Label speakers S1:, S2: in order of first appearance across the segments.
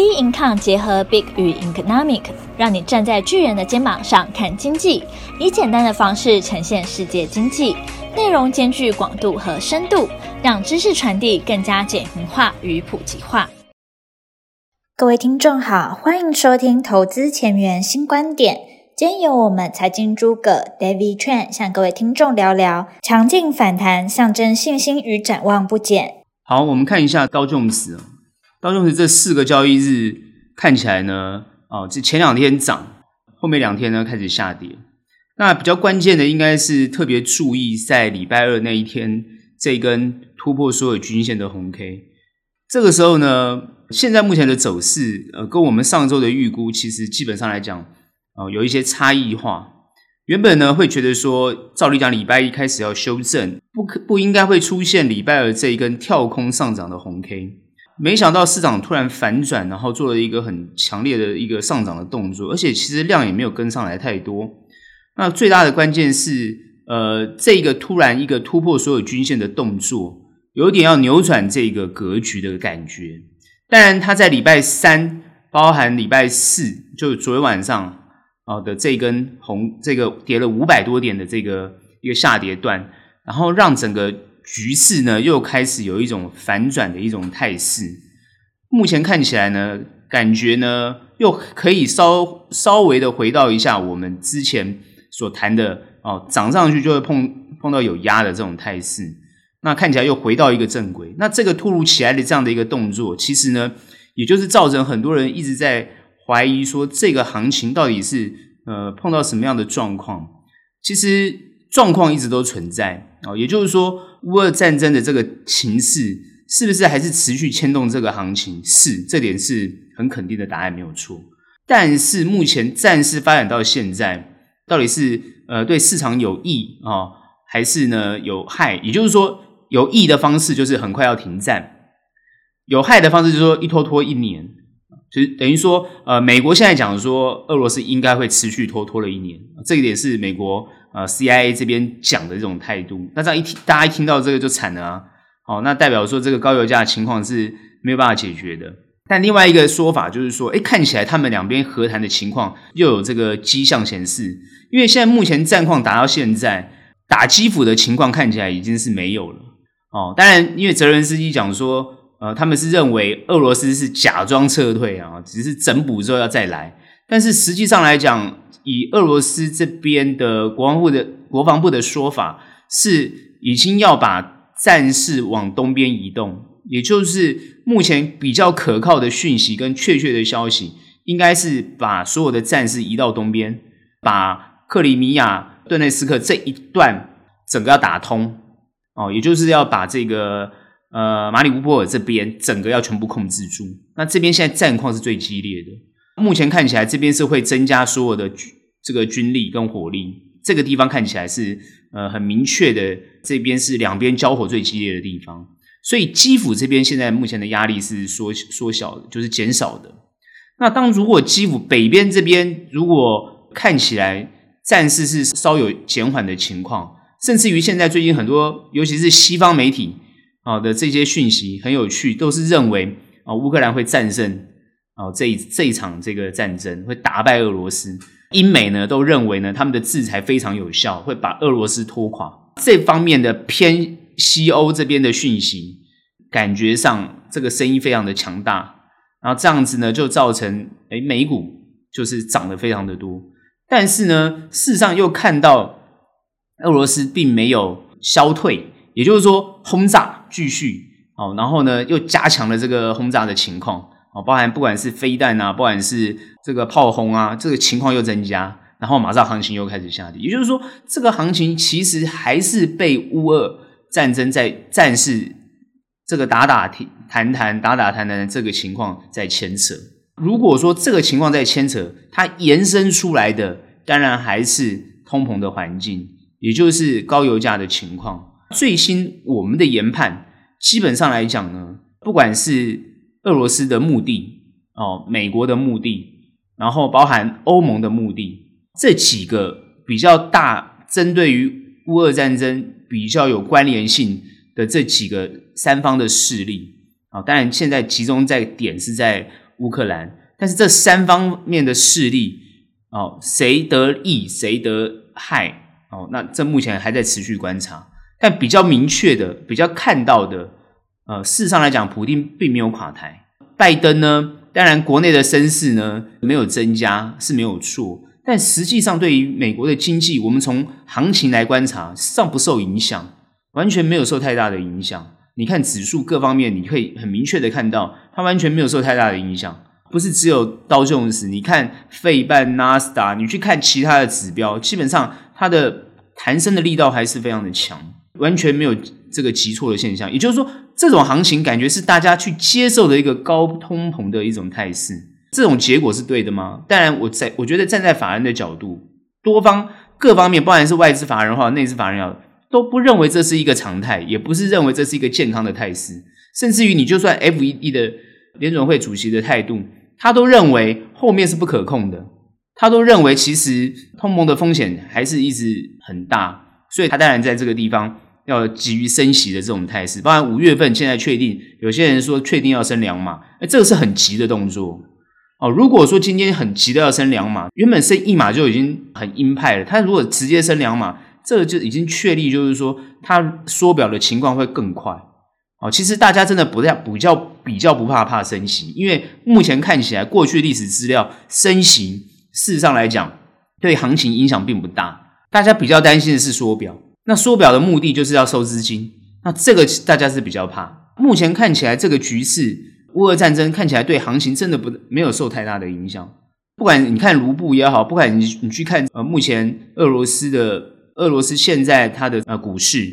S1: B Income 结合 Big 与 Economic，让你站在巨人的肩膀上看经济，以简单的方式呈现世界经济，内容兼具广度和深度，让知识传递更加简明化与普及化。各位听众好，欢迎收听投资前沿新观点。今天由我们财经诸葛 David Chan 向各位听众聊聊强劲反弹，象征信心与展望不减。
S2: 好，我们看一下道琼斯。道琼斯这四个交易日看起来呢，哦，这前两天涨，后面两天呢开始下跌。那比较关键的应该是特别注意在礼拜二那一天这一根突破所有均线的红 K。这个时候呢，现在目前的走势，呃，跟我们上周的预估其实基本上来讲，哦、呃，有一些差异化。原本呢会觉得说，照理讲礼拜一开始要修正，不可不应该会出现礼拜二这一根跳空上涨的红 K。没想到市场突然反转，然后做了一个很强烈的一个上涨的动作，而且其实量也没有跟上来太多。那最大的关键是，呃，这个突然一个突破所有均线的动作，有点要扭转这个格局的感觉。当然，它在礼拜三，包含礼拜四，就昨天晚上啊的这根红，这个跌了五百多点的这个一个下跌段，然后让整个。局势呢又开始有一种反转的一种态势，目前看起来呢，感觉呢又可以稍稍微的回到一下我们之前所谈的哦，涨上去就会碰碰到有压的这种态势，那看起来又回到一个正轨。那这个突如其来的这样的一个动作，其实呢，也就是造成很多人一直在怀疑说，这个行情到底是呃碰到什么样的状况？其实状况一直都存在。哦，也就是说，乌俄战争的这个情势是不是还是持续牵动这个行情？是，这点是很肯定的答案，没有错。但是目前战事发展到现在，到底是呃对市场有益啊、哦，还是呢有害？也就是说，有益的方式就是很快要停战，有害的方式就是说一拖拖一年，就是等于说呃美国现在讲说俄罗斯应该会持续拖拖了一年，这一点是美国。呃，CIA 这边讲的这种态度，那这样一听，大家一听到这个就惨了啊！好，那代表说这个高油价的情况是没有办法解决的。但另外一个说法就是说，诶，看起来他们两边和谈的情况又有这个迹象显示，因为现在目前战况打到现在，打基辅的情况看起来已经是没有了。哦，当然，因为泽伦斯基讲说，呃，他们是认为俄罗斯是假装撤退啊，只是整补之后要再来，但是实际上来讲。以俄罗斯这边的国防部的国防部的说法，是已经要把战事往东边移动，也就是目前比较可靠的讯息跟确切的消息，应该是把所有的战事移到东边，把克里米亚、顿内斯克这一段整个要打通哦，也就是要把这个呃马里乌波尔这边整个要全部控制住。那这边现在战况是最激烈的。目前看起来，这边是会增加所有的这个军力跟火力。这个地方看起来是呃很明确的，这边是两边交火最激烈的地方。所以基辅这边现在目前的压力是缩缩小的，就是减少的。那当如果基辅北边这边如果看起来战事是稍有减缓的情况，甚至于现在最近很多，尤其是西方媒体啊的这些讯息很有趣，都是认为啊乌克兰会战胜。哦，这一这一场这个战争会打败俄罗斯，英美呢都认为呢他们的制裁非常有效，会把俄罗斯拖垮。这方面的偏西欧这边的讯息，感觉上这个声音非常的强大，然后这样子呢就造成诶美股就是涨得非常的多，但是呢事实上又看到俄罗斯并没有消退，也就是说轰炸继续哦，然后呢又加强了这个轰炸的情况。哦，包含不管是飞弹啊，不管是这个炮轰啊，这个情况又增加，然后马上行情又开始下跌。也就是说，这个行情其实还是被乌俄战争在战事这个打打谈谈、打打谈谈的这个情况在牵扯。如果说这个情况在牵扯，它延伸出来的当然还是通膨的环境，也就是高油价的情况。最新我们的研判，基本上来讲呢，不管是俄罗斯的目的哦，美国的目的，然后包含欧盟的目的，这几个比较大，针对于乌俄战争比较有关联性的这几个三方的势力啊，当然现在集中在点是在乌克兰，但是这三方面的势力哦，谁得益谁得害哦，那这目前还在持续观察。但比较明确的、比较看到的，呃，事实上来讲，普丁并没有垮台。拜登呢，当然国内的声势呢没有增加是没有错，但实际上对于美国的经济，我们从行情来观察，实际上不受影响，完全没有受太大的影响。你看指数各方面，你可以很明确的看到，它完全没有受太大的影响。不是只有道琼斯，你看费半、纳斯达，你去看其他的指标，基本上它的弹升的力道还是非常的强。完全没有这个急挫的现象，也就是说，这种行情感觉是大家去接受的一个高通膨的一种态势。这种结果是对的吗？当然，我在我觉得站在法人的角度，多方各方面，不管是外资法人或内资法人要，都不认为这是一个常态，也不是认为这是一个健康的态势。甚至于，你就算 FED 的联准会主席的态度，他都认为后面是不可控的，他都认为其实通膨的风险还是一直很大，所以他当然在这个地方。要急于升息的这种态势，当然五月份现在确定，有些人说确定要升两码，哎，这个是很急的动作哦。如果说今天很急的要升两码，原本升一码就已经很鹰派了，他如果直接升两码，这就已经确立，就是说他缩表的情况会更快哦。其实大家真的不太比较比较不怕怕升息，因为目前看起来过去历史资料升息，事实上来讲对行情影响并不大，大家比较担心的是缩表。那缩表的目的就是要收资金，那这个大家是比较怕。目前看起来，这个局势，乌俄战争看起来对行情真的不没有受太大的影响。不管你看卢布也好，不管你你去看呃，目前俄罗斯的俄罗斯现在它的呃股市，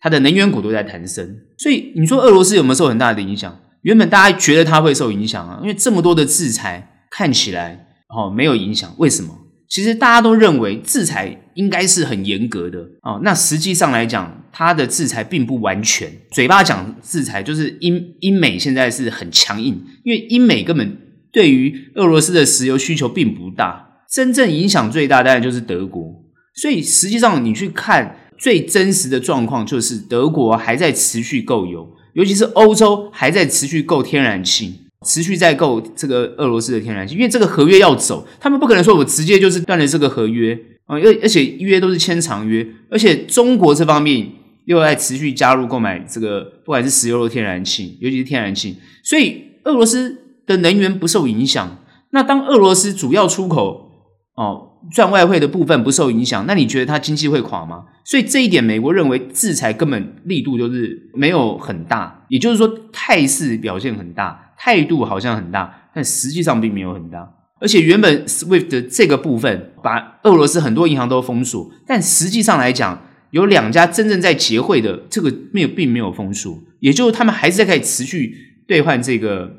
S2: 它的能源股都在弹升。所以你说俄罗斯有没有受很大的影响？原本大家觉得它会受影响啊，因为这么多的制裁看起来哦没有影响，为什么？其实大家都认为制裁应该是很严格的哦，那实际上来讲，它的制裁并不完全。嘴巴讲制裁，就是英英美现在是很强硬，因为英美根本对于俄罗斯的石油需求并不大，真正影响最大当然就是德国。所以实际上你去看最真实的状况，就是德国还在持续购油，尤其是欧洲还在持续购天然气。持续在购这个俄罗斯的天然气，因为这个合约要走，他们不可能说我直接就是断了这个合约啊，而而且约都是签长约，而且中国这方面又在持续加入购买这个不管是石油的天然气，尤其是天然气，所以俄罗斯的能源不受影响。那当俄罗斯主要出口哦赚外汇的部分不受影响，那你觉得它经济会垮吗？所以这一点，美国认为制裁根本力度就是没有很大，也就是说态势表现很大。态度好像很大，但实际上并没有很大。而且原本 SWIFT 的这个部分把俄罗斯很多银行都封锁，但实际上来讲，有两家真正在结汇的这个没有，并没有封锁，也就是他们还是在可以持续兑换这个，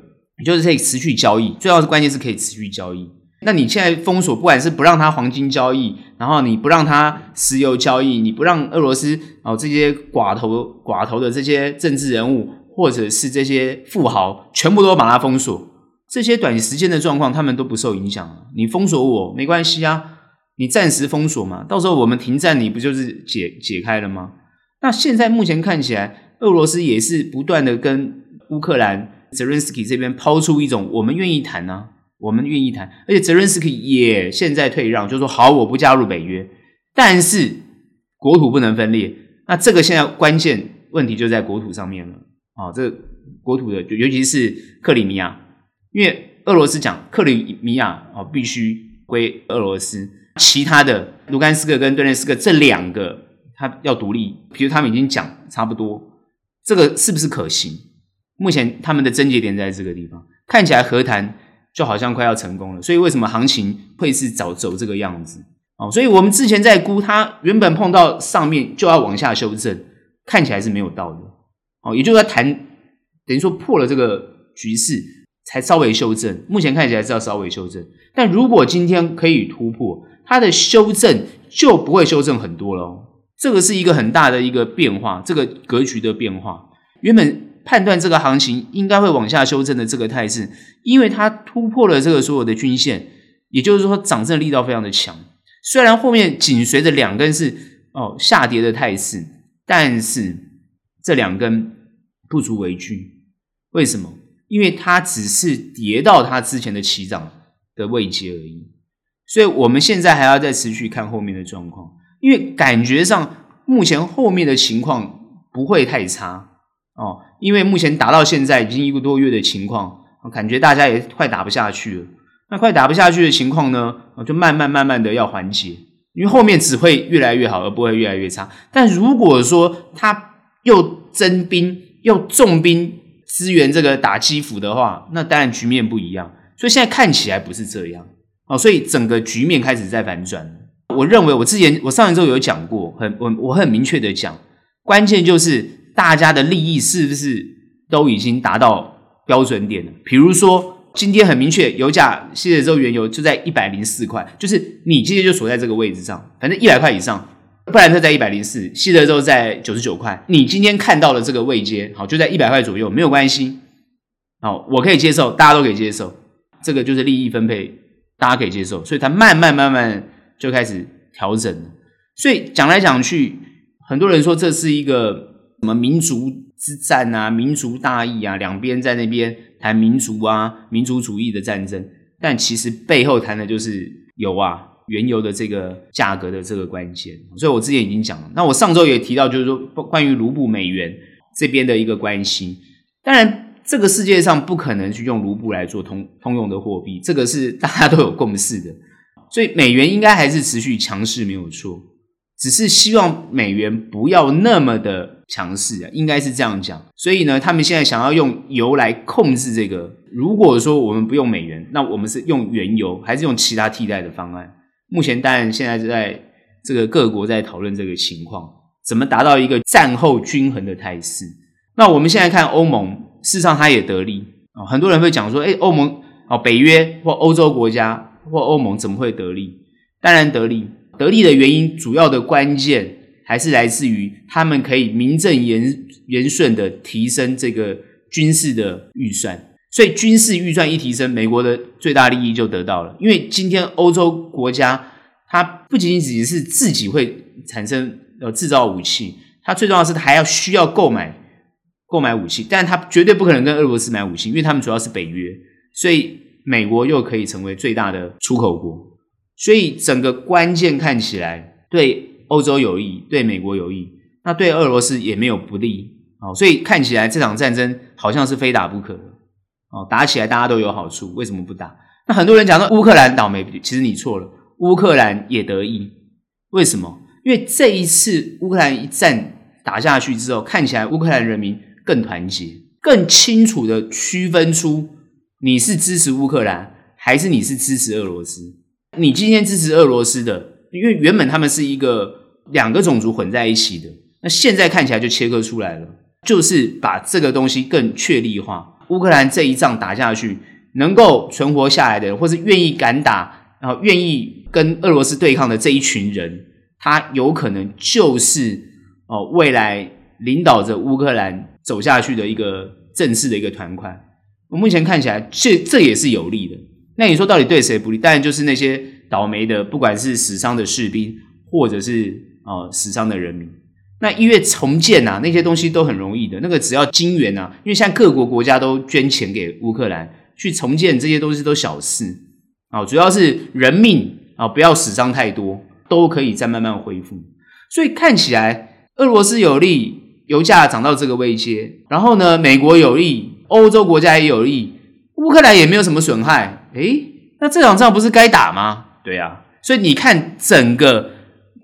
S2: 就是可以持续交易。最重要的关键是可以持续交易。那你现在封锁，不管是不让他黄金交易，然后你不让他石油交易，你不让俄罗斯哦这些寡头寡头的这些政治人物。或者是这些富豪全部都把它封锁，这些短时间的状况他们都不受影响。你封锁我没关系啊，你暂时封锁嘛，到时候我们停战，你不就是解解开了吗？那现在目前看起来，俄罗斯也是不断的跟乌克兰泽伦斯基这边抛出一种我们愿意谈啊，我们愿意谈，而且泽伦斯基也现在退让，就说好，我不加入北约，但是国土不能分裂。那这个现在关键问题就在国土上面了。哦，这国土的，就尤其是克里米亚，因为俄罗斯讲克里米亚哦必须归俄罗斯，其他的卢甘斯克跟顿涅斯克这两个他要独立，比如他们已经讲差不多，这个是不是可行？目前他们的症结点在这个地方，看起来和谈就好像快要成功了，所以为什么行情会是早走这个样子？哦，所以我们之前在估，它原本碰到上面就要往下修正，看起来是没有到的。哦，也就是说谈，等于说破了这个局势，才稍微修正。目前看起来是要稍微修正，但如果今天可以突破，它的修正就不会修正很多了。这个是一个很大的一个变化，这个格局的变化。原本判断这个行情应该会往下修正的这个态势，因为它突破了这个所有的均线，也就是说涨势力道非常的强。虽然后面紧随着两根是哦下跌的态势，但是这两根。不足为惧，为什么？因为它只是跌到它之前的起涨的位阶而已。所以我们现在还要再持续看后面的状况，因为感觉上目前后面的情况不会太差哦，因为目前打到现在已经一个多月的情况，感觉大家也快打不下去了。那快打不下去的情况呢，就慢慢慢慢的要缓解，因为后面只会越来越好，而不会越来越差。但如果说它又增兵又重兵支援这个打基辅的话，那当然局面不一样。所以现在看起来不是这样哦，所以整个局面开始在反转。我认为我之前我上一周有讲过，很我我很明确的讲，关键就是大家的利益是不是都已经达到标准点了？比如说。今天很明确，油价西德州原油就在一百零四块，就是你今天就锁在这个位置上，反正一百块以上，布兰特在一百零四，西德州在九十九块，你今天看到了这个位阶，好，就在一百块左右，没有关系，好，我可以接受，大家都可以接受，这个就是利益分配，大家可以接受，所以它慢慢慢慢就开始调整了，所以讲来讲去，很多人说这是一个什么民族之战啊，民族大义啊，两边在那边。谈民族啊，民族主义的战争，但其实背后谈的就是油啊，原油的这个价格的这个关键。所以我之前已经讲了，那我上周也提到，就是说关于卢布美元这边的一个关系。当然，这个世界上不可能去用卢布来做通通用的货币，这个是 大家都有共识的。所以美元应该还是持续强势，没有错。只是希望美元不要那么的强势啊，应该是这样讲。所以呢，他们现在想要用油来控制这个。如果说我们不用美元，那我们是用原油，还是用其他替代的方案？目前当然现在是在这个各国在讨论这个情况，怎么达到一个战后均衡的态势。那我们现在看欧盟，事实上它也得利啊。很多人会讲说，诶，欧盟哦，北约或欧洲国家或欧盟怎么会得利？当然得利。得利的原因，主要的关键还是来自于他们可以名正言言顺的提升这个军事的预算，所以军事预算一提升，美国的最大利益就得到了。因为今天欧洲国家，它不仅仅只是自己会产生呃制造武器，它最重要的是它还要需要购买购买武器，但它绝对不可能跟俄罗斯买武器，因为他们主要是北约，所以美国又可以成为最大的出口国。所以整个关键看起来对欧洲有益，对美国有益，那对俄罗斯也没有不利哦。所以看起来这场战争好像是非打不可哦，打起来大家都有好处，为什么不打？那很多人讲说乌克兰倒霉，其实你错了，乌克兰也得益。为什么？因为这一次乌克兰一战打下去之后，看起来乌克兰人民更团结，更清楚地区分出你是支持乌克兰，还是你是支持俄罗斯。你今天支持俄罗斯的，因为原本他们是一个两个种族混在一起的，那现在看起来就切割出来了，就是把这个东西更确立化。乌克兰这一仗打下去，能够存活下来的人，或是愿意敢打，然后愿意跟俄罗斯对抗的这一群人，他有可能就是哦未来领导着乌克兰走下去的一个正式的一个团块。我目前看起来，这这也是有利的。那你说到底对谁不利？当然就是那些倒霉的，不管是死伤的士兵，或者是啊、呃、死伤的人民。那因为重建啊，那些东西都很容易的，那个只要金援啊，因为现在各国国家都捐钱给乌克兰去重建，这些东西都小事啊，主要是人命啊，不要死伤太多，都可以再慢慢恢复。所以看起来俄罗斯有利，油价涨到这个位阶，然后呢，美国有利，欧洲国家也有利，乌克兰也没有什么损害。诶，那这场仗不是该打吗？对啊，所以你看整个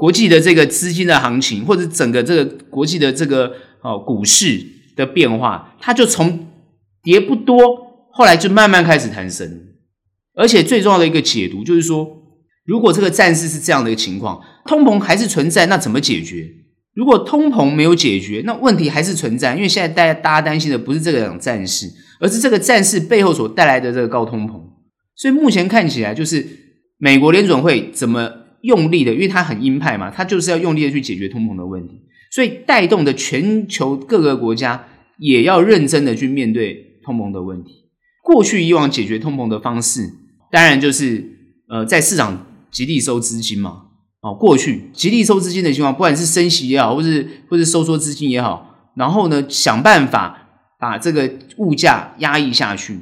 S2: 国际的这个资金的行情，或者整个这个国际的这个哦股市的变化，它就从跌不多，后来就慢慢开始弹升。而且最重要的一个解读就是说，如果这个战事是这样的一个情况，通膨还是存在，那怎么解决？如果通膨没有解决，那问题还是存在，因为现在大家大家担心的不是这个场战事，而是这个战事背后所带来的这个高通膨。所以目前看起来，就是美国联准会怎么用力的，因为它很鹰派嘛，它就是要用力的去解决通膨的问题，所以带动的全球各个国家也要认真的去面对通膨的问题。过去以往解决通膨的方式，当然就是呃在市场极力收资金嘛，哦，过去极力收资金的情况，不管是升息也好，或是或是收缩资金也好，然后呢想办法把这个物价压抑下去，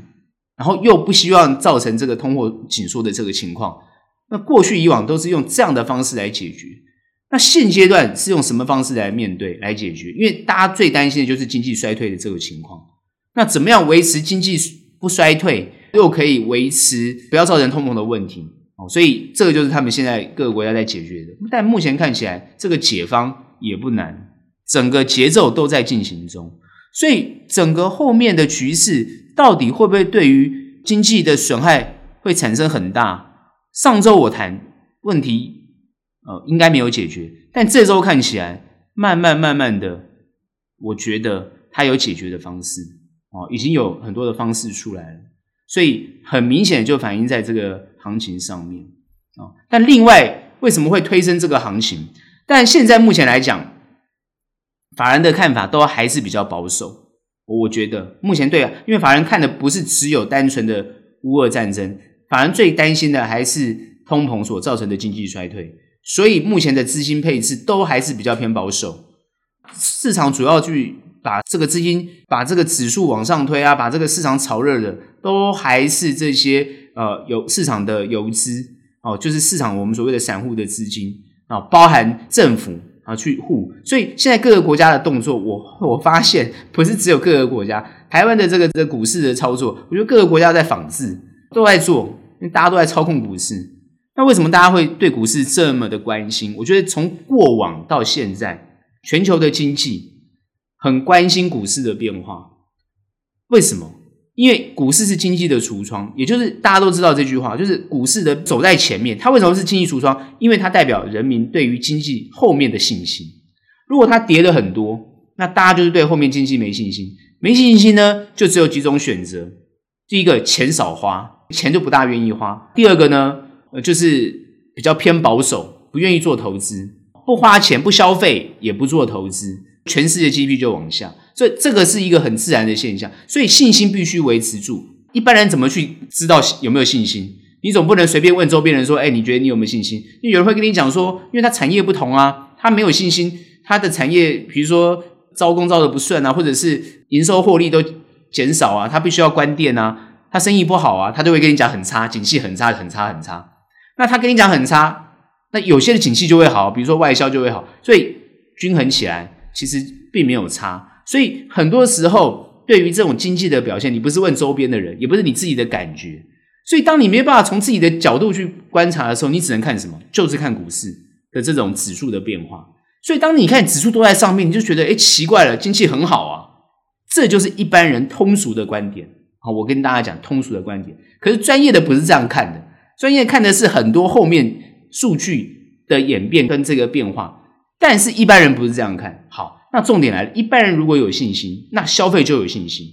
S2: 然后又不希望造成这个通货紧缩的这个情况。那过去以往都是用这样的方式来解决，那现阶段是用什么方式来面对、来解决？因为大家最担心的就是经济衰退的这个情况。那怎么样维持经济不衰退，又可以维持不要造成通膨的问题？哦，所以这个就是他们现在各个国家在解决的。但目前看起来，这个解方也不难，整个节奏都在进行中。所以整个后面的局势到底会不会对于经济的损害会产生很大？上周我谈问题，呃，应该没有解决，但这周看起来，慢慢慢慢的，我觉得它有解决的方式，哦，已经有很多的方式出来了，所以很明显就反映在这个行情上面，啊，但另外为什么会推升这个行情？但现在目前来讲，法人的看法都还是比较保守，我觉得目前对啊，因为法人看的不是只有单纯的乌俄战争。反而最担心的还是通膨所造成的经济衰退，所以目前的资金配置都还是比较偏保守。市场主要去把这个资金、把这个指数往上推啊，把这个市场炒热的，都还是这些呃有市场的游资哦，就是市场我们所谓的散户的资金啊，包含政府啊去护。所以现在各个国家的动作，我我发现不是只有各个国家，台湾的这个这个股市的操作，我觉得各个国家在仿制。都在做，因为大家都在操控股市。那为什么大家会对股市这么的关心？我觉得从过往到现在，全球的经济很关心股市的变化。为什么？因为股市是经济的橱窗，也就是大家都知道这句话，就是股市的走在前面。它为什么是经济橱窗？因为它代表人民对于经济后面的信心。如果它跌了很多，那大家就是对后面经济没信心。没信心呢，就只有几种选择。第一个，钱少花。钱就不大愿意花。第二个呢，呃，就是比较偏保守，不愿意做投资，不花钱、不消费，也不做投资，全世界 GDP 就往下。所以这个是一个很自然的现象。所以信心必须维持住。一般人怎么去知道有没有信心？你总不能随便问周边人说：“哎，你觉得你有没有信心？”因为有人会跟你讲说，因为他产业不同啊，他没有信心，他的产业比如说招工招得不顺啊，或者是营收获利都减少啊，他必须要关店啊。他生意不好啊，他就会跟你讲很差，景气很差，很差，很差。那他跟你讲很差，那有些的景气就会好，比如说外销就会好，所以均衡起来其实并没有差。所以很多时候对于这种经济的表现，你不是问周边的人，也不是你自己的感觉。所以当你没办法从自己的角度去观察的时候，你只能看什么？就是看股市的这种指数的变化。所以当你看指数都在上面，你就觉得诶奇怪了，经济很好啊。这就是一般人通俗的观点。好，我跟大家讲通俗的观点，可是专业的不是这样看的，专业看的是很多后面数据的演变跟这个变化，但是一般人不是这样看。好，那重点来了，一般人如果有信心，那消费就有信心，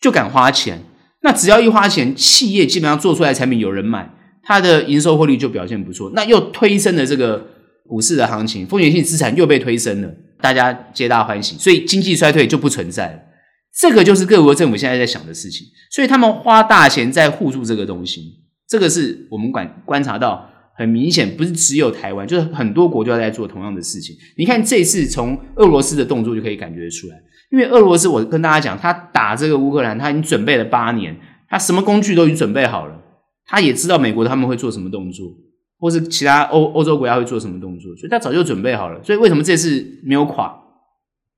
S2: 就敢花钱。那只要一花钱，企业基本上做出来产品有人买，它的营收获利就表现不错，那又推升了这个股市的行情，风险性资产又被推升了，大家皆大欢喜，所以经济衰退就不存在了。这个就是各国政府现在在想的事情，所以他们花大钱在护住这个东西。这个是我们观观察到很明显，不是只有台湾，就是很多国家在做同样的事情。你看这次从俄罗斯的动作就可以感觉出来，因为俄罗斯，我跟大家讲，他打这个乌克兰，他已经准备了八年，他什么工具都已经准备好了，他也知道美国他们会做什么动作，或是其他欧欧洲国家会做什么动作，所以他早就准备好了。所以为什么这次没有垮？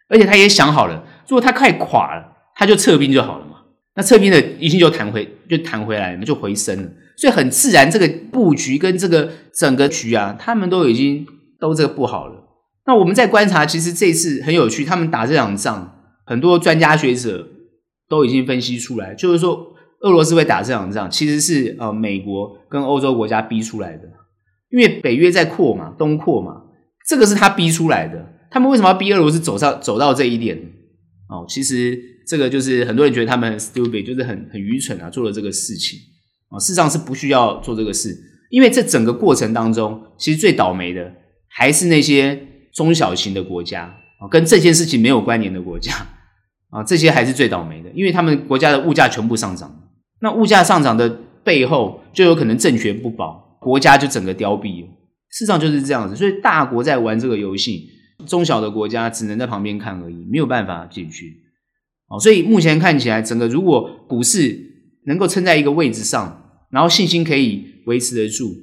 S2: 而且他也想好了，如果他快垮了，他就撤兵就好了嘛。那撤兵的已经就弹回，就弹回来了，就回升了。所以很自然，这个布局跟这个整个局啊，他们都已经都这个不好了。那我们在观察，其实这次很有趣，他们打这场仗，很多专家学者都已经分析出来，就是说俄罗斯会打这场仗，其实是呃美国跟欧洲国家逼出来的，因为北约在扩嘛，东扩嘛，这个是他逼出来的。他们为什么要逼俄罗斯走上走到这一点？哦，其实这个就是很多人觉得他们 stupid，就是很很愚蠢啊，做了这个事情啊。事实上是不需要做这个事，因为这整个过程当中，其实最倒霉的还是那些中小型的国家啊，跟这件事情没有关联的国家啊，这些还是最倒霉的，因为他们国家的物价全部上涨。那物价上涨的背后，就有可能政权不保，国家就整个凋敝。事实上就是这样子，所以大国在玩这个游戏。中小的国家只能在旁边看而已，没有办法解决。哦，所以目前看起来，整个如果股市能够撑在一个位置上，然后信心可以维持得住，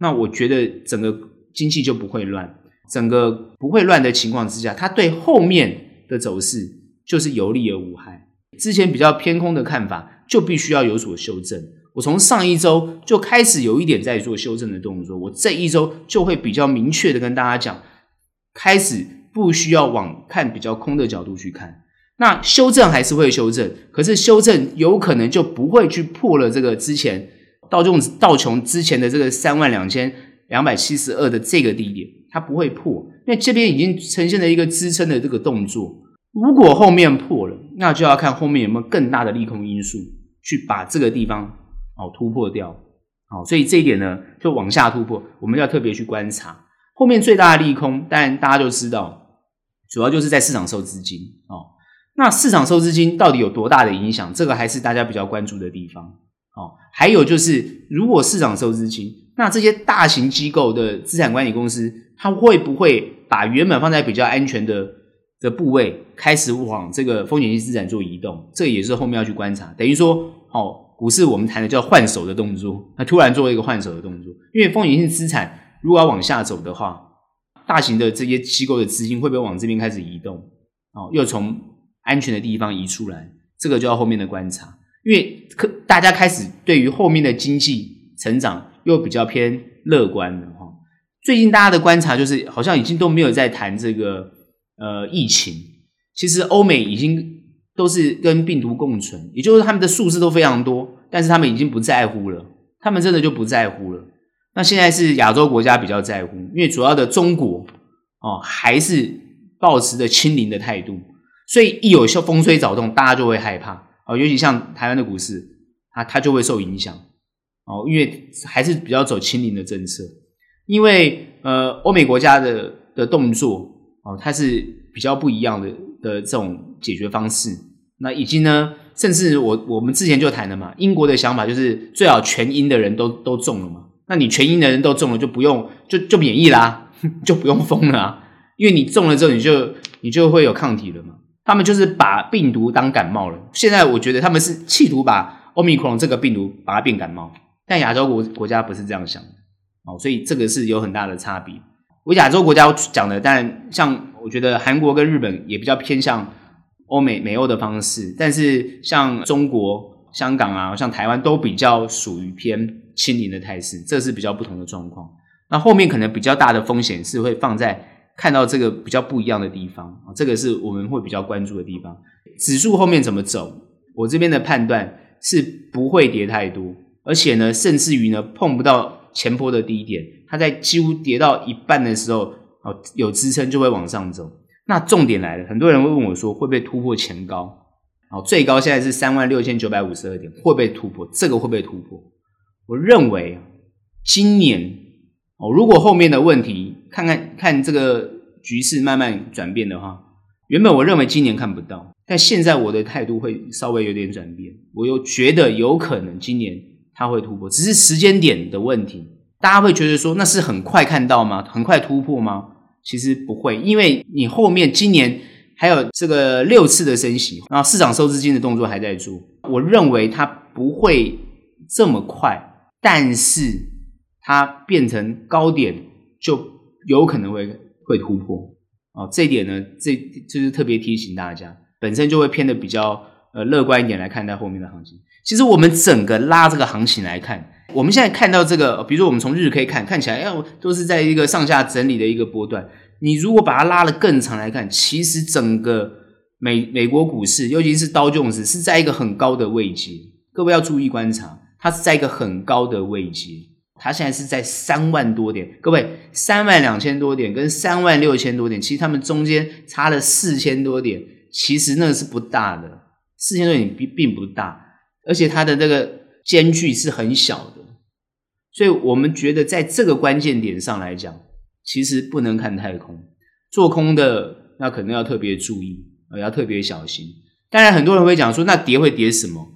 S2: 那我觉得整个经济就不会乱。整个不会乱的情况之下，它对后面的走势就是有利而无害。之前比较偏空的看法，就必须要有所修正。我从上一周就开始有一点在做修正的动作，我这一周就会比较明确的跟大家讲，开始不需要往看比较空的角度去看。那修正还是会修正，可是修正有可能就不会去破了这个之前道琼道琼之前的这个三万两千两百七十二的这个低点，它不会破，因为这边已经呈现了一个支撑的这个动作。如果后面破了，那就要看后面有没有更大的利空因素去把这个地方哦突破掉。好，所以这一点呢，就往下突破，我们要特别去观察后面最大的利空。当然大家就知道，主要就是在市场收资金哦。那市场收资金到底有多大的影响？这个还是大家比较关注的地方。哦，还有就是，如果市场收资金，那这些大型机构的资产管理公司，它会不会把原本放在比较安全的的部位，开始往这个风险性资产做移动？这也是后面要去观察。等于说，哦，股市我们谈的叫换手的动作，那突然做一个换手的动作，因为风险性资产如果要往下走的话，大型的这些机构的资金会不会往这边开始移动？哦，又从安全的地方移出来，这个就要后面的观察，因为可大家开始对于后面的经济成长又比较偏乐观了哈。最近大家的观察就是，好像已经都没有在谈这个呃疫情，其实欧美已经都是跟病毒共存，也就是他们的数字都非常多，但是他们已经不在乎了，他们真的就不在乎了。那现在是亚洲国家比较在乎，因为主要的中国哦还是保持着清零的态度。所以一有些风吹草动，大家就会害怕哦，尤其像台湾的股市，它它就会受影响哦，因为还是比较走清零的政策。因为呃，欧美国家的的动作哦，它是比较不一样的的这种解决方式。那以及呢，甚至我我们之前就谈了嘛，英国的想法就是最好全英的人都都中了嘛。那你全阴的人都中了，就不用就就免疫啦，就不用封了，因为你中了之后，你就你就会有抗体了嘛。他们就是把病毒当感冒了。现在我觉得他们是企图把 Omicron 这个病毒把它变感冒，但亚洲国国家不是这样想的哦，所以这个是有很大的差别。我亚洲国家讲的，但像我觉得韩国跟日本也比较偏向欧美美欧的方式，但是像中国、香港啊，像台湾都比较属于偏清零的态势，这是比较不同的状况。那后面可能比较大的风险是会放在。看到这个比较不一样的地方啊，这个是我们会比较关注的地方。指数后面怎么走？我这边的判断是不会跌太多，而且呢，甚至于呢碰不到前波的低点，它在几乎跌到一半的时候，哦，有支撑就会往上走。那重点来了，很多人会问我说，会不会突破前高？哦，最高现在是三万六千九百五十二点，会不会突破？这个会不会突破？我认为今年。哦，如果后面的问题看看看这个局势慢慢转变的话，原本我认为今年看不到，但现在我的态度会稍微有点转变，我又觉得有可能今年它会突破，只是时间点的问题。大家会觉得说那是很快看到吗？很快突破吗？其实不会，因为你后面今年还有这个六次的升息，然后市场收资金的动作还在做，我认为它不会这么快，但是。它变成高点，就有可能会会突破哦。这一点呢，这就是特别提醒大家，本身就会偏的比较呃乐观一点来看待后面的行情。其实我们整个拉这个行情来看，我们现在看到这个，比如说我们从日 K 看，看起来哎，都是在一个上下整理的一个波段。你如果把它拉得更长来看，其实整个美美国股市，尤其是道琼斯，是在一个很高的位阶。各位要注意观察，它是在一个很高的位阶。它现在是在三万多点，各位，三万两千多点跟三万六千多点，其实它们中间差了四千多点，其实那是不大的，四千多点并并不大，而且它的这个间距是很小的，所以我们觉得在这个关键点上来讲，其实不能看太空，做空的那可能要特别注意，要特别小心。当然，很多人会讲说，那跌会跌什么？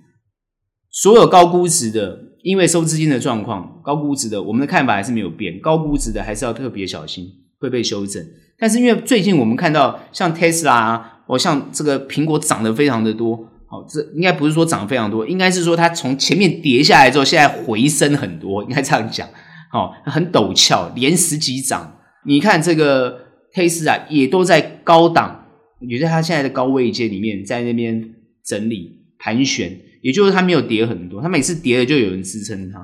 S2: 所有高估值的。因为收资金的状况，高估值的，我们的看法还是没有变。高估值的还是要特别小心，会被修正。但是因为最近我们看到像特斯拉啊，哦，像这个苹果涨得非常的多，好，这应该不是说涨非常多，应该是说它从前面跌下来之后，现在回升很多，应该这样讲，好，很陡峭，连十几涨。你看这个 Tesla 也都在高档，也在它现在的高位阶里面，在那边整理盘旋，也就是它没有跌很多，它每次跌了就有人支撑它，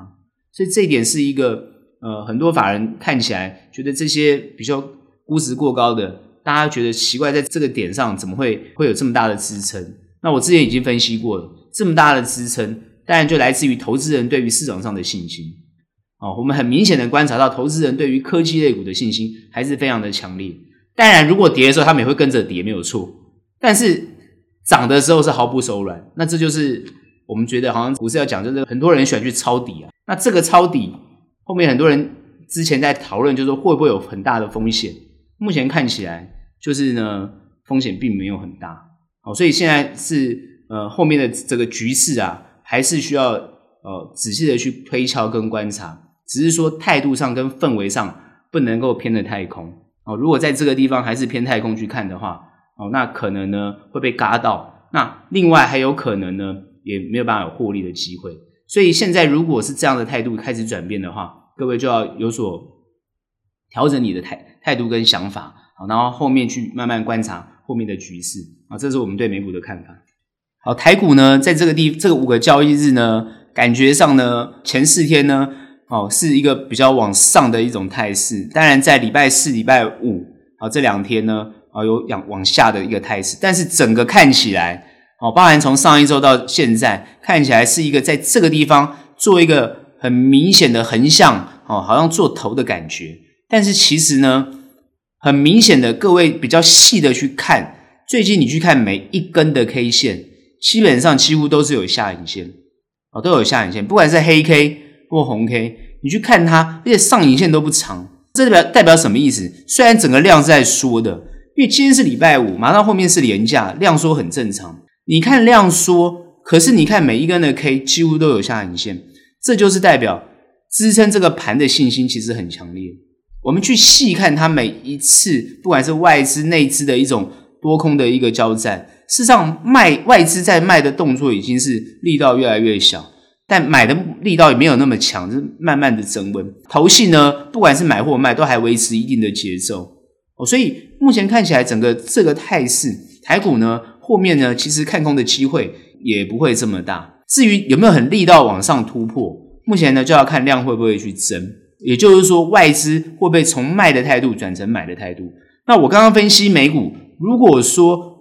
S2: 所以这一点是一个呃，很多法人看起来觉得这些比较估值过高的。大家觉得奇怪，在这个点上怎么会会有这么大的支撑？那我之前已经分析过了，这么大的支撑，当然就来自于投资人对于市场上的信心。哦，我们很明显的观察到，投资人对于科技类股的信心还是非常的强烈。当然，如果跌的时候，他们也会跟着跌，没有错。但是涨的时候是毫不手软。那这就是我们觉得好像股市要讲，就是很多人喜欢去抄底啊。那这个抄底后面很多人之前在讨论，就是说会不会有很大的风险？目前看起来就是呢，风险并没有很大，好，所以现在是呃后面的这个局势啊，还是需要呃仔细的去推敲跟观察，只是说态度上跟氛围上不能够偏得太空哦。如果在这个地方还是偏太空去看的话，哦，那可能呢会被嘎到，那另外还有可能呢也没有办法有获利的机会。所以现在如果是这样的态度开始转变的话，各位就要有所调整你的态态度跟想法，好，然后后面去慢慢观察后面的局势，啊，这是我们对美股的看法。好，台股呢，在这个地这个五个交易日呢，感觉上呢，前四天呢，哦，是一个比较往上的一种态势。当然，在礼拜四、礼拜五，啊，这两天呢，啊，有往往下的一个态势。但是整个看起来，哦，包含从上一周到现在，看起来是一个在这个地方做一个很明显的横向，哦，好像做头的感觉。但是其实呢，很明显的，各位比较细的去看，最近你去看每一根的 K 线，基本上几乎都是有下影线，哦，都有下影线，不管是黑 K 或红 K，你去看它，而且上影线都不长，这代表代表什么意思？虽然整个量是在缩的，因为今天是礼拜五，马上后面是连假，量缩很正常。你看量缩，可是你看每一根的 K 几乎都有下影线，这就是代表支撑这个盘的信心其实很强烈。我们去细看它每一次，不管是外资、内资的一种多空的一个交战，事实上卖外资在卖的动作已经是力道越来越小，但买的力道也没有那么强，就是慢慢的增温。投信呢，不管是买或卖，都还维持一定的节奏哦。所以目前看起来，整个这个态势，台股呢后面呢，其实看空的机会也不会这么大。至于有没有很力道往上突破，目前呢就要看量会不会去增。也就是说，外资会不会从卖的态度转成买的态度？那我刚刚分析美股，如果说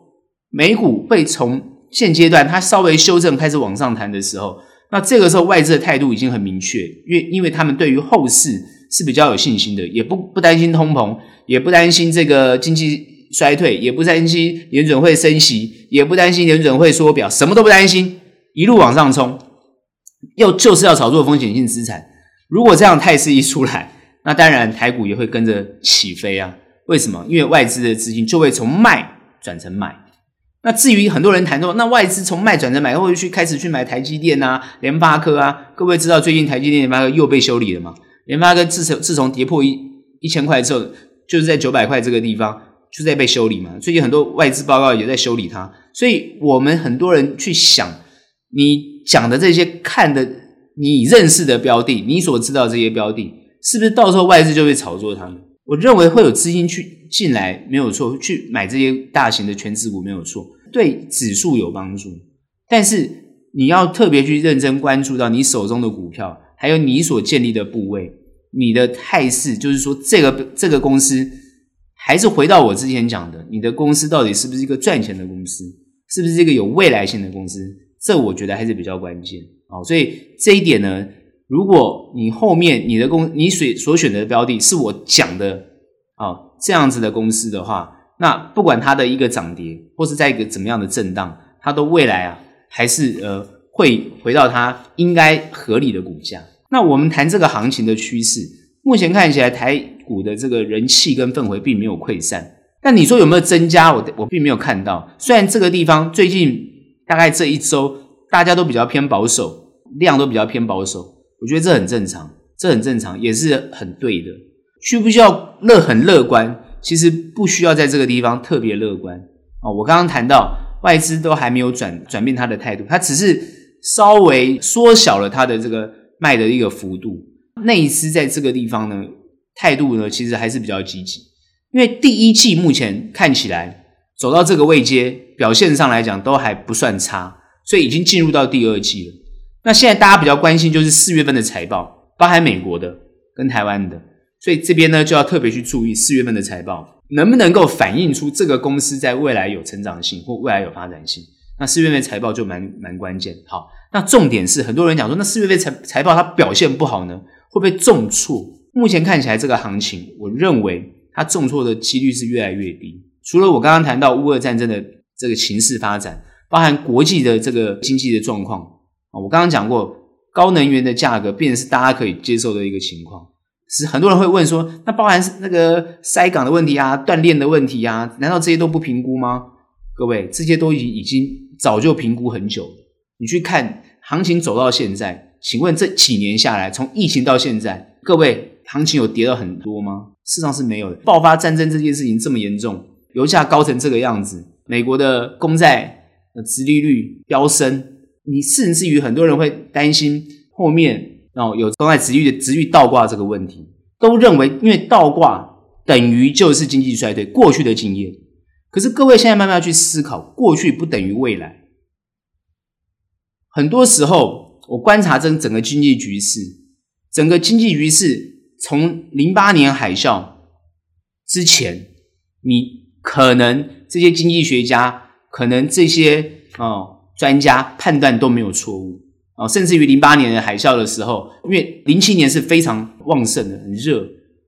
S2: 美股会从现阶段它稍微修正开始往上弹的时候，那这个时候外资的态度已经很明确，因为因为他们对于后市是比较有信心的，也不不担心通膨，也不担心这个经济衰退，也不担心联准会升息，也不担心联准会缩表，什么都不担心，一路往上冲，又就是要炒作风险性资产。如果这样态势一出来，那当然台股也会跟着起飞啊！为什么？因为外资的资金就会从卖转成买。那至于很多人谈说，那外资从卖转成买，会去开始去买台积电啊、联发科啊。各位知道最近台积电、联发科又被修理了吗？联发科自从自从跌破一一千块之后，就是在九百块这个地方就在被修理嘛。最近很多外资报告也在修理它，所以我们很多人去想，你讲的这些看的。你认识的标的，你所知道这些标的，是不是到时候外资就会炒作它？我认为会有资金去进来，没有错，去买这些大型的权值股没有错，对指数有帮助。但是你要特别去认真关注到你手中的股票，还有你所建立的部位，你的态势，就是说这个这个公司，还是回到我之前讲的，你的公司到底是不是一个赚钱的公司，是不是一个有未来性的公司？这我觉得还是比较关键。好，所以这一点呢，如果你后面你的公你所所选择的标的是我讲的啊这样子的公司的话，那不管它的一个涨跌，或是在一个怎么样的震荡，它都未来啊还是呃会回到它应该合理的股价。那我们谈这个行情的趋势，目前看起来台股的这个人气跟氛围并没有溃散，但你说有没有增加？我我并没有看到。虽然这个地方最近大概这一周。大家都比较偏保守，量都比较偏保守，我觉得这很正常，这很正常，也是很对的。需不需要乐很乐观？其实不需要在这个地方特别乐观，哦，我刚刚谈到外资都还没有转转变它的态度，它只是稍微缩小了它的这个卖的一个幅度。内资在这个地方呢，态度呢其实还是比较积极，因为第一季目前看起来走到这个位阶，表现上来讲都还不算差，所以已经进入到第二季了。那现在大家比较关心就是四月份的财报，包含美国的跟台湾的，所以这边呢就要特别去注意四月份的财报。能不能够反映出这个公司在未来有成长性或未来有发展性？那四月份财报就蛮蛮关键。好，那重点是很多人讲说，那四月份财财报它表现不好呢，会不会重挫？目前看起来这个行情，我认为它重挫的几率是越来越低。除了我刚刚谈到乌俄战争的这个情势发展，包含国际的这个经济的状况啊，我刚刚讲过，高能源的价格变成是大家可以接受的一个情况。是很多人会问说，那包含那个塞港的问题啊，锻炼的问题啊，难道这些都不评估吗？各位，这些都已已经早就评估很久了。你去看行情走到现在，请问这几年下来，从疫情到现在，各位行情有跌到很多吗？事实上是没有的。爆发战争这件事情这么严重，油价高成这个样子，美国的公债的殖利率飙升，你甚至于很多人会担心后面。哦，有公债殖利率的殖利率倒挂这个问题，都认为因为倒挂等于就是经济衰退，过去的经验。可是各位现在慢慢要去思考，过去不等于未来。很多时候，我观察这整个经济局势，整个经济局势从零八年海啸之前，你可能这些经济学家，可能这些哦专家判断都没有错误。哦，甚至于零八年的海啸的时候，因为零七年是非常旺盛的，很热，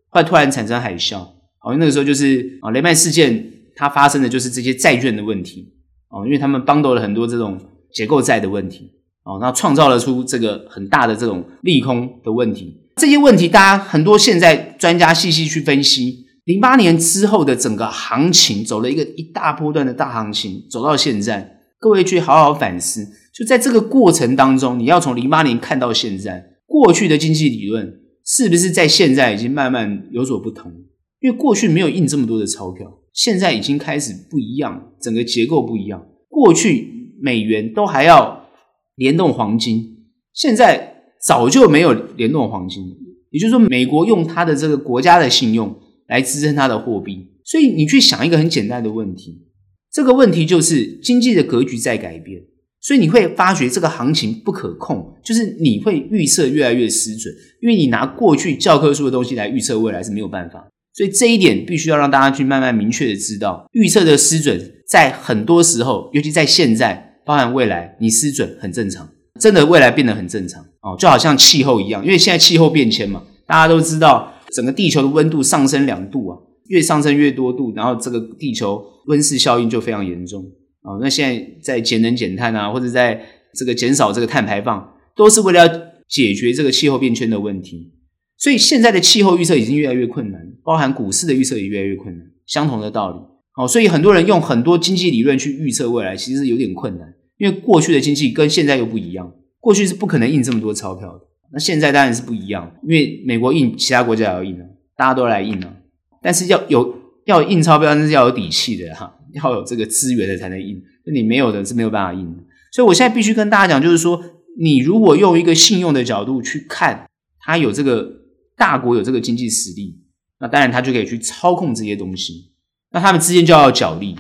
S2: 后来突然产生海啸。哦，那个时候就是啊，雷曼事件它发生的就是这些债券的问题。哦，因为他们帮到了很多这种结构债的问题。哦，那创造了出这个很大的这种利空的问题。这些问题，大家很多现在专家细细去分析，零八年之后的整个行情走了一个一大波段的大行情，走到现在，各位去好好反思。就在这个过程当中，你要从零八年看到现在，过去的经济理论是不是在现在已经慢慢有所不同？因为过去没有印这么多的钞票，现在已经开始不一样，整个结构不一样。过去美元都还要联动黄金，现在早就没有联动黄金，也就是说，美国用它的这个国家的信用来支撑它的货币。所以你去想一个很简单的问题，这个问题就是经济的格局在改变。所以你会发觉这个行情不可控，就是你会预测越来越失准，因为你拿过去教科书的东西来预测未来是没有办法。所以这一点必须要让大家去慢慢明确的知道，预测的失准在很多时候，尤其在现在，包含未来，你失准很正常，真的未来变得很正常哦，就好像气候一样，因为现在气候变迁嘛，大家都知道整个地球的温度上升两度啊，越上升越多度，然后这个地球温室效应就非常严重。哦，那现在在节能减碳啊，或者在这个减少这个碳排放，都是为了要解决这个气候变迁的问题。所以现在的气候预测已经越来越困难，包含股市的预测也越来越困难。相同的道理，哦，所以很多人用很多经济理论去预测未来，其实有点困难，因为过去的经济跟现在又不一样。过去是不可能印这么多钞票的，那现在当然是不一样，因为美国印，其他国家也要印啊，大家都来印啊。但是要有要印钞票，那是要有底气的哈。要有这个资源的才能印，那你没有的是没有办法印的。所以我现在必须跟大家讲，就是说，你如果用一个信用的角度去看，它有这个大国有这个经济实力，那当然它就可以去操控这些东西。那他们之间就要角力，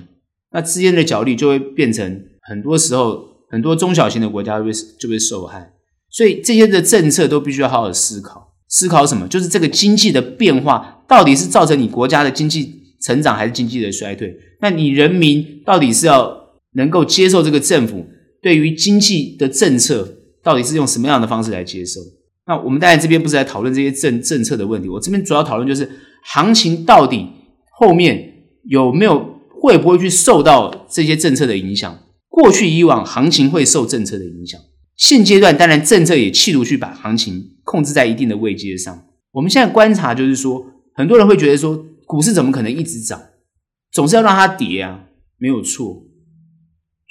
S2: 那之间的角力就会变成很多时候很多中小型的国家就会就会受害。所以这些的政策都必须要好好思考，思考什么？就是这个经济的变化到底是造成你国家的经济成长还是经济的衰退？那你人民到底是要能够接受这个政府对于经济的政策，到底是用什么样的方式来接受？那我们当然这边不是来讨论这些政政策的问题，我这边主要讨论就是行情到底后面有没有会不会去受到这些政策的影响？过去以往行情会受政策的影响，现阶段当然政策也企图去把行情控制在一定的位阶上。我们现在观察就是说，很多人会觉得说。股市怎么可能一直涨？总是要让它跌啊，没有错。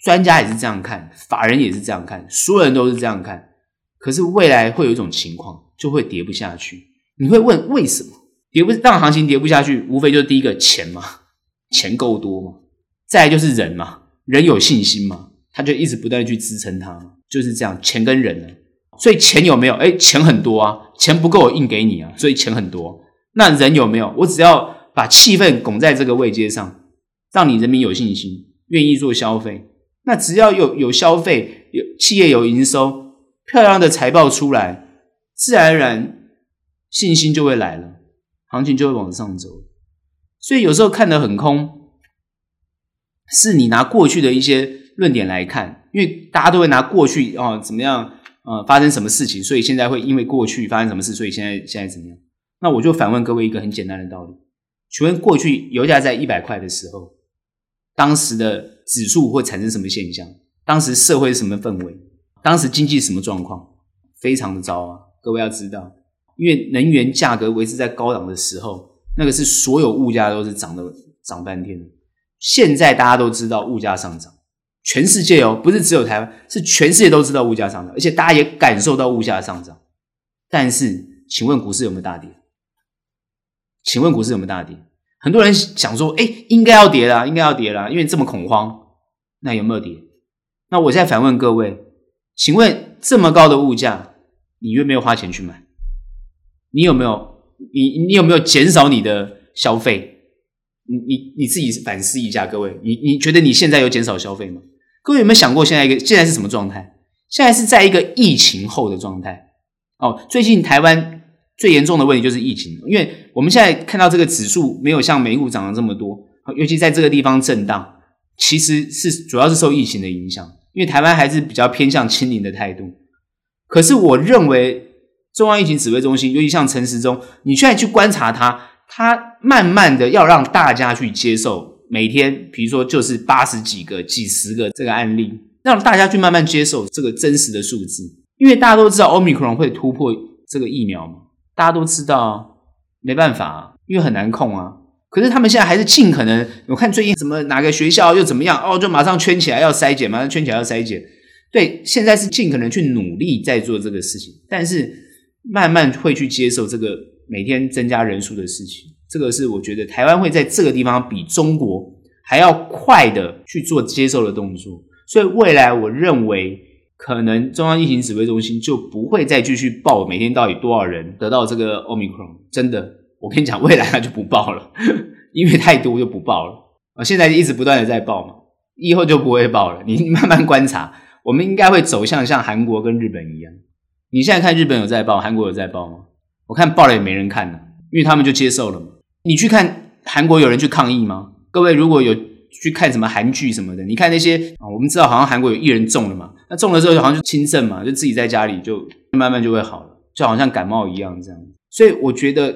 S2: 专家也是这样看，法人也是这样看，所有人都是这样看。可是未来会有一种情况，就会跌不下去。你会问为什么跌不？让行情跌不下去，无非就是第一个钱嘛，钱够多嘛。再来就是人嘛，人有信心嘛，他就一直不断地去支撑他，就是这样，钱跟人呢。所以钱有没有？诶，钱很多啊，钱不够我印给你啊，所以钱很多。那人有没有？我只要把气氛拱在这个位阶上，让你人民有信心，愿意做消费。那只要有有消费，有企业有营收，漂亮的财报出来，自然而然信心就会来了，行情就会往上走。所以有时候看得很空，是你拿过去的一些论点来看，因为大家都会拿过去哦怎么样。呃，发生什么事情，所以现在会因为过去发生什么事，所以现在现在怎么样？那我就反问各位一个很简单的道理：请问过去油价在一百块的时候，当时的指数会产生什么现象？当时社会什么氛围？当时经济什么状况？非常的糟啊！各位要知道，因为能源价格维持在高档的时候，那个是所有物价都是涨的涨半天。现在大家都知道物价上涨。全世界哦，不是只有台湾，是全世界都知道物价上涨，而且大家也感受到物价上涨。但是，请问股市有没有大跌？请问股市有没有大跌？很多人想说，哎，应该要跌啦，应该要跌啦，因为这么恐慌，那有没有跌？那我现在反问各位，请问这么高的物价，你愿不愿意花钱去买？你有没有？你你有没有减少你的消费？你你你自己反思一下，各位，你你觉得你现在有减少消费吗？各位有没有想过，现在一个现在是什么状态？现在是在一个疫情后的状态。哦，最近台湾最严重的问题就是疫情，因为我们现在看到这个指数没有像美股涨了这么多，尤其在这个地方震荡，其实是主要是受疫情的影响，因为台湾还是比较偏向清零的态度。可是我认为中央疫情指挥中心，尤其像陈时中，你现在去观察他。他慢慢的要让大家去接受，每天比如说就是八十几个、几十个这个案例，让大家去慢慢接受这个真实的数字。因为大家都知道 Omicron 会突破这个疫苗嘛，大家都知道，没办法，因为很难控啊。可是他们现在还是尽可能，我看最近什么哪个学校又怎么样哦，就马上圈起来要筛检，马上圈起来要筛检。对，现在是尽可能去努力在做这个事情，但是慢慢会去接受这个。每天增加人数的事情，这个是我觉得台湾会在这个地方比中国还要快的去做接受的动作，所以未来我认为可能中央疫情指挥中心就不会再继续报每天到底多少人得到这个 Omicron，真的，我跟你讲，未来它就不报了，因为太多就不报了啊，现在一直不断的在报嘛，以后就不会报了，你慢慢观察，我们应该会走向像韩国跟日本一样，你现在看日本有在报，韩国有在报吗？我看报了也没人看了，因为他们就接受了嘛。你去看韩国有人去抗议吗？各位如果有去看什么韩剧什么的，你看那些啊，我们知道好像韩国有艺人中了嘛，那中了之后好像就轻症嘛，就自己在家里就慢慢就会好了，就好像感冒一样这样。所以我觉得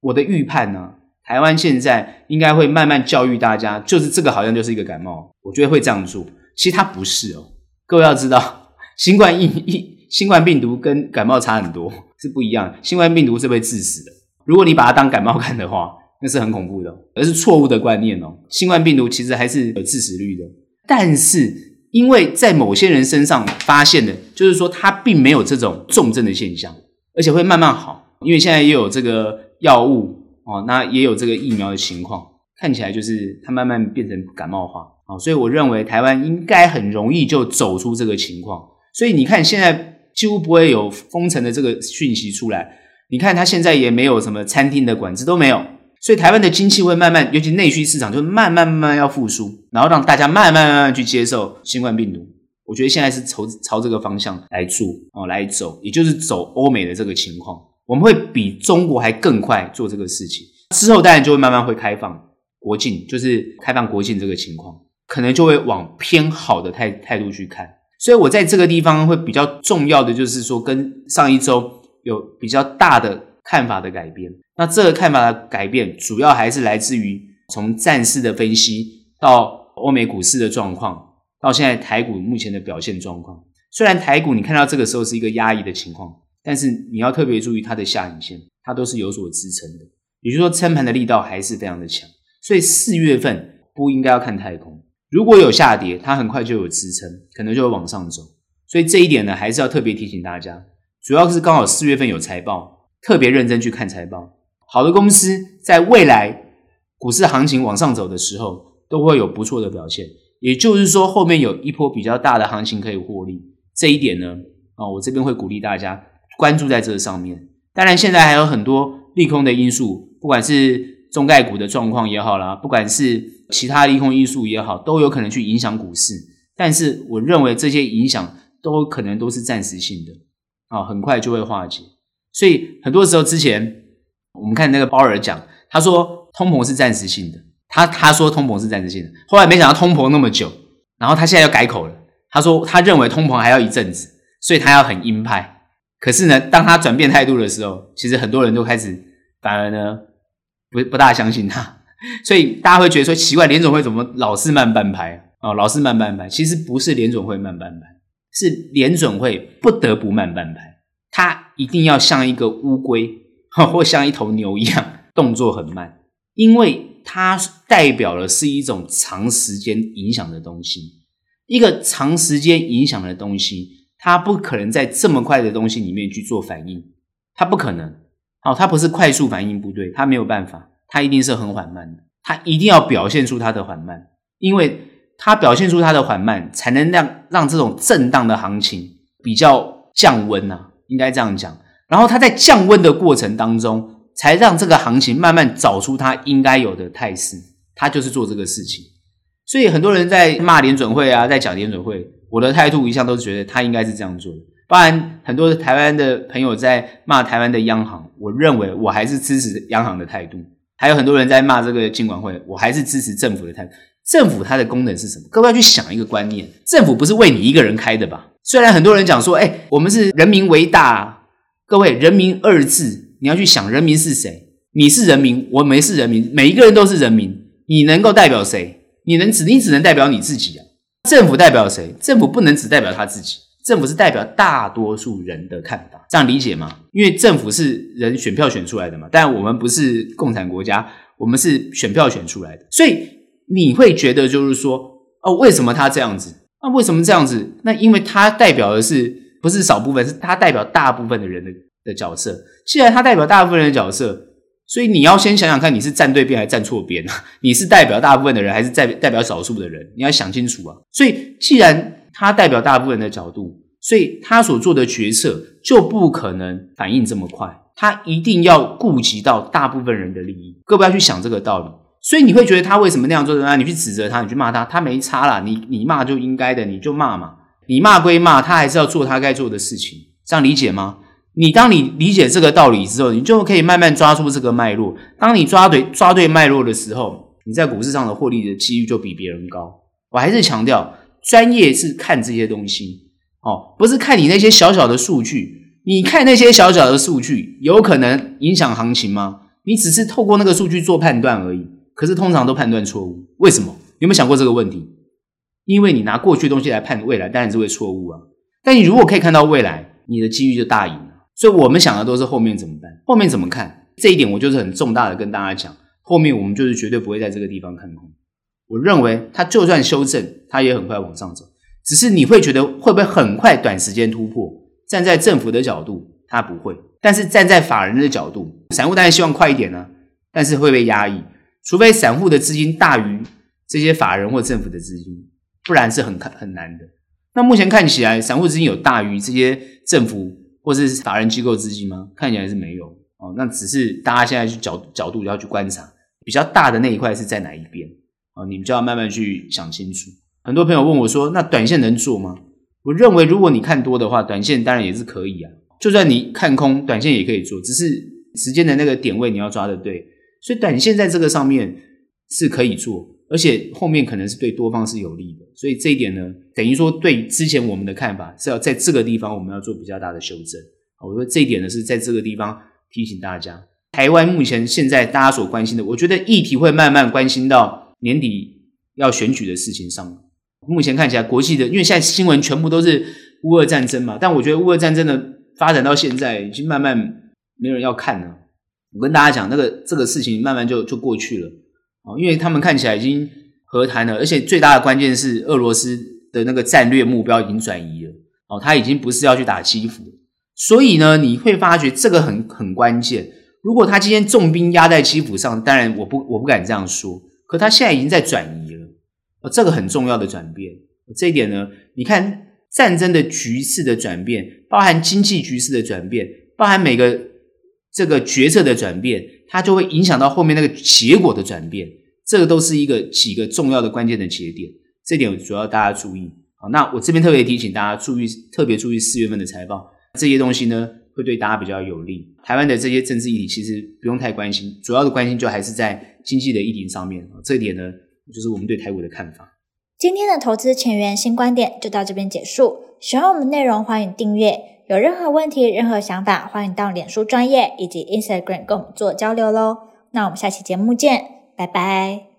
S2: 我的预判呢，台湾现在应该会慢慢教育大家，就是这个好像就是一个感冒，我觉得会这样做。其实它不是哦，各位要知道，新冠疫疫。新冠病毒跟感冒差很多，是不一样。新冠病毒是被致死的，如果你把它当感冒看的话，那是很恐怖的，而是错误的观念哦。新冠病毒其实还是有致死率的，但是因为在某些人身上发现的，就是说它并没有这种重症的现象，而且会慢慢好。因为现在也有这个药物哦，那也有这个疫苗的情况，看起来就是它慢慢变成感冒化啊，所以我认为台湾应该很容易就走出这个情况。所以你看现在。几乎不会有封城的这个讯息出来。你看，它现在也没有什么餐厅的管制都没有，所以台湾的经济会慢慢，尤其内需市场就慢慢慢慢要复苏，然后让大家慢慢慢慢去接受新冠病毒。我觉得现在是朝朝这个方向来做哦，来走，也就是走欧美的这个情况，我们会比中国还更快做这个事情。之后当然就会慢慢会开放国境，就是开放国境这个情况，可能就会往偏好的态态度去看。所以我在这个地方会比较重要的就是说，跟上一周有比较大的看法的改变。那这个看法的改变，主要还是来自于从战事的分析到欧美股市的状况，到现在台股目前的表现状况。虽然台股你看到这个时候是一个压抑的情况，但是你要特别注意它的下影线，它都是有所支撑的。也就是说，撑盘的力道还是非常的强。所以四月份不应该要看太空。如果有下跌，它很快就有支撑，可能就会往上走。所以这一点呢，还是要特别提醒大家。主要是刚好四月份有财报，特别认真去看财报。好的公司在未来股市行情往上走的时候，都会有不错的表现。也就是说，后面有一波比较大的行情可以获利。这一点呢，啊，我这边会鼓励大家关注在这上面。当然，现在还有很多利空的因素，不管是中概股的状况也好啦，不管是其他利空因素也好，都有可能去影响股市。但是，我认为这些影响都可能都是暂时性的，啊，很快就会化解。所以，很多时候之前我们看那个鲍尔讲，他说通膨是暂时性的。他他说通膨是暂时性的，后来没想到通膨那么久，然后他现在又改口了。他说他认为通膨还要一阵子，所以他要很鹰派。可是呢，当他转变态度的时候，其实很多人都开始反而呢不不大相信他，所以大家会觉得说奇怪，联总会怎么老是慢半拍啊？老是慢半拍，其实不是联总会慢半拍，是联总会不得不慢半拍，他一定要像一个乌龟 或像一头牛一样，动作很慢，因为。它代表的是一种长时间影响的东西，一个长时间影响的东西，它不可能在这么快的东西里面去做反应，它不可能。好，它不是快速反应不对，它没有办法，它一定是很缓慢的，它一定要表现出它的缓慢，因为它表现出它的缓慢，才能让让这种震荡的行情比较降温呐，应该这样讲。然后它在降温的过程当中。才让这个行情慢慢找出它应该有的态势，他就是做这个事情。所以很多人在骂联准会啊，在讲联准会，我的态度一向都是觉得他应该是这样做的。当然，很多台湾的朋友在骂台湾的央行，我认为我还是支持央行的态度。还有很多人在骂这个金管会，我还是支持政府的态度。政府它的功能是什么？各位要去想一个观念：政府不是为你一个人开的吧？虽然很多人讲说，哎，我们是人民为大，各位，人民二字。你要去想人民是谁？你是人民，我没是人民，每一个人都是人民。你能够代表谁？你能只你只能代表你自己啊。政府代表谁？政府不能只代表他自己，政府是代表大多数人的看法，这样理解吗？因为政府是人选票选出来的嘛，但我们不是共产国家，我们是选票选出来的，所以你会觉得就是说，哦，为什么他这样子？那为什么这样子？那因为他代表的是不是少部分，是他代表大部分的人的。的角色，既然他代表大部分人的角色，所以你要先想想看，你是站对边还是站错边啊？你是代表大部分的人，还是代代表少数的人？你要想清楚啊！所以，既然他代表大部分人的角度，所以他所做的决策就不可能反应这么快，他一定要顾及到大部分人的利益。各位要去想这个道理。所以你会觉得他为什么那样做那？你去指责他，你去骂他，他没差啦。你你骂就应该的，你就骂嘛。你骂归骂，他还是要做他该做的事情，这样理解吗？你当你理解这个道理之后，你就可以慢慢抓住这个脉络。当你抓对抓对脉络的时候，你在股市上的获利的几率就比别人高。我还是强调，专业是看这些东西哦，不是看你那些小小的数据。你看那些小小的数据，有可能影响行情吗？你只是透过那个数据做判断而已，可是通常都判断错误。为什么？有没有想过这个问题？因为你拿过去的东西来判未来，当然是会错误啊。但你如果可以看到未来，你的机遇就大赢了。所以我们想的都是后面怎么办？后面怎么看？这一点我就是很重大的跟大家讲，后面我们就是绝对不会在这个地方看空。我认为它就算修正，它也很快往上走。只是你会觉得会不会很快短时间突破？站在政府的角度，它不会；但是站在法人的角度，散户当然希望快一点呢，但是会被压抑。除非散户的资金大于这些法人或政府的资金，不然是很很难的。那目前看起来，散户资金有大于这些政府。或是法人机构资金吗？看起来是没有哦。那只是大家现在去角角度要去观察，比较大的那一块是在哪一边啊？你们就要慢慢去想清楚。很多朋友问我说：“那短线能做吗？”我认为，如果你看多的话，短线当然也是可以啊。就算你看空，短线也可以做，只是时间的那个点位你要抓得对。所以短线在这个上面是可以做。而且后面可能是对多方是有利的，所以这一点呢，等于说对之前我们的看法是要在这个地方我们要做比较大的修正。我说这一点呢是在这个地方提醒大家，台湾目前现在大家所关心的，我觉得议题会慢慢关心到年底要选举的事情上。目前看起来国际的，因为现在新闻全部都是乌俄战争嘛，但我觉得乌俄战争的发展到现在已经慢慢没有人要看了。我跟大家讲，那个这个事情慢慢就就过去了。哦，因为他们看起来已经和谈了，而且最大的关键是俄罗斯的那个战略目标已经转移了。哦，他已经不是要去打基辅，所以呢，你会发觉这个很很关键。如果他今天重兵压在基辅上，当然我不我不敢这样说，可他现在已经在转移了。哦，这个很重要的转变。这一点呢，你看战争的局势的转变，包含经济局势的转变，包含每个这个决策的转变，它就会影响到后面那个结果的转变。这个都是一个几个重要的关键的节点。这点主要大家注意。好，那我这边特别提醒大家注意，特别注意四月份的财报，这些东西呢会对大家比较有利。台湾的这些政治议题其实不用太关心，主要的关心就还是在经济的议题上面。这一点呢，就是我们对台股的看法。
S1: 今天的投资前沿新观点就到这边结束。喜欢我们内容，欢迎订阅。有任何问题、任何想法，欢迎到脸书专业以及 Instagram 跟我们做交流喽。那我们下期节目见，拜拜。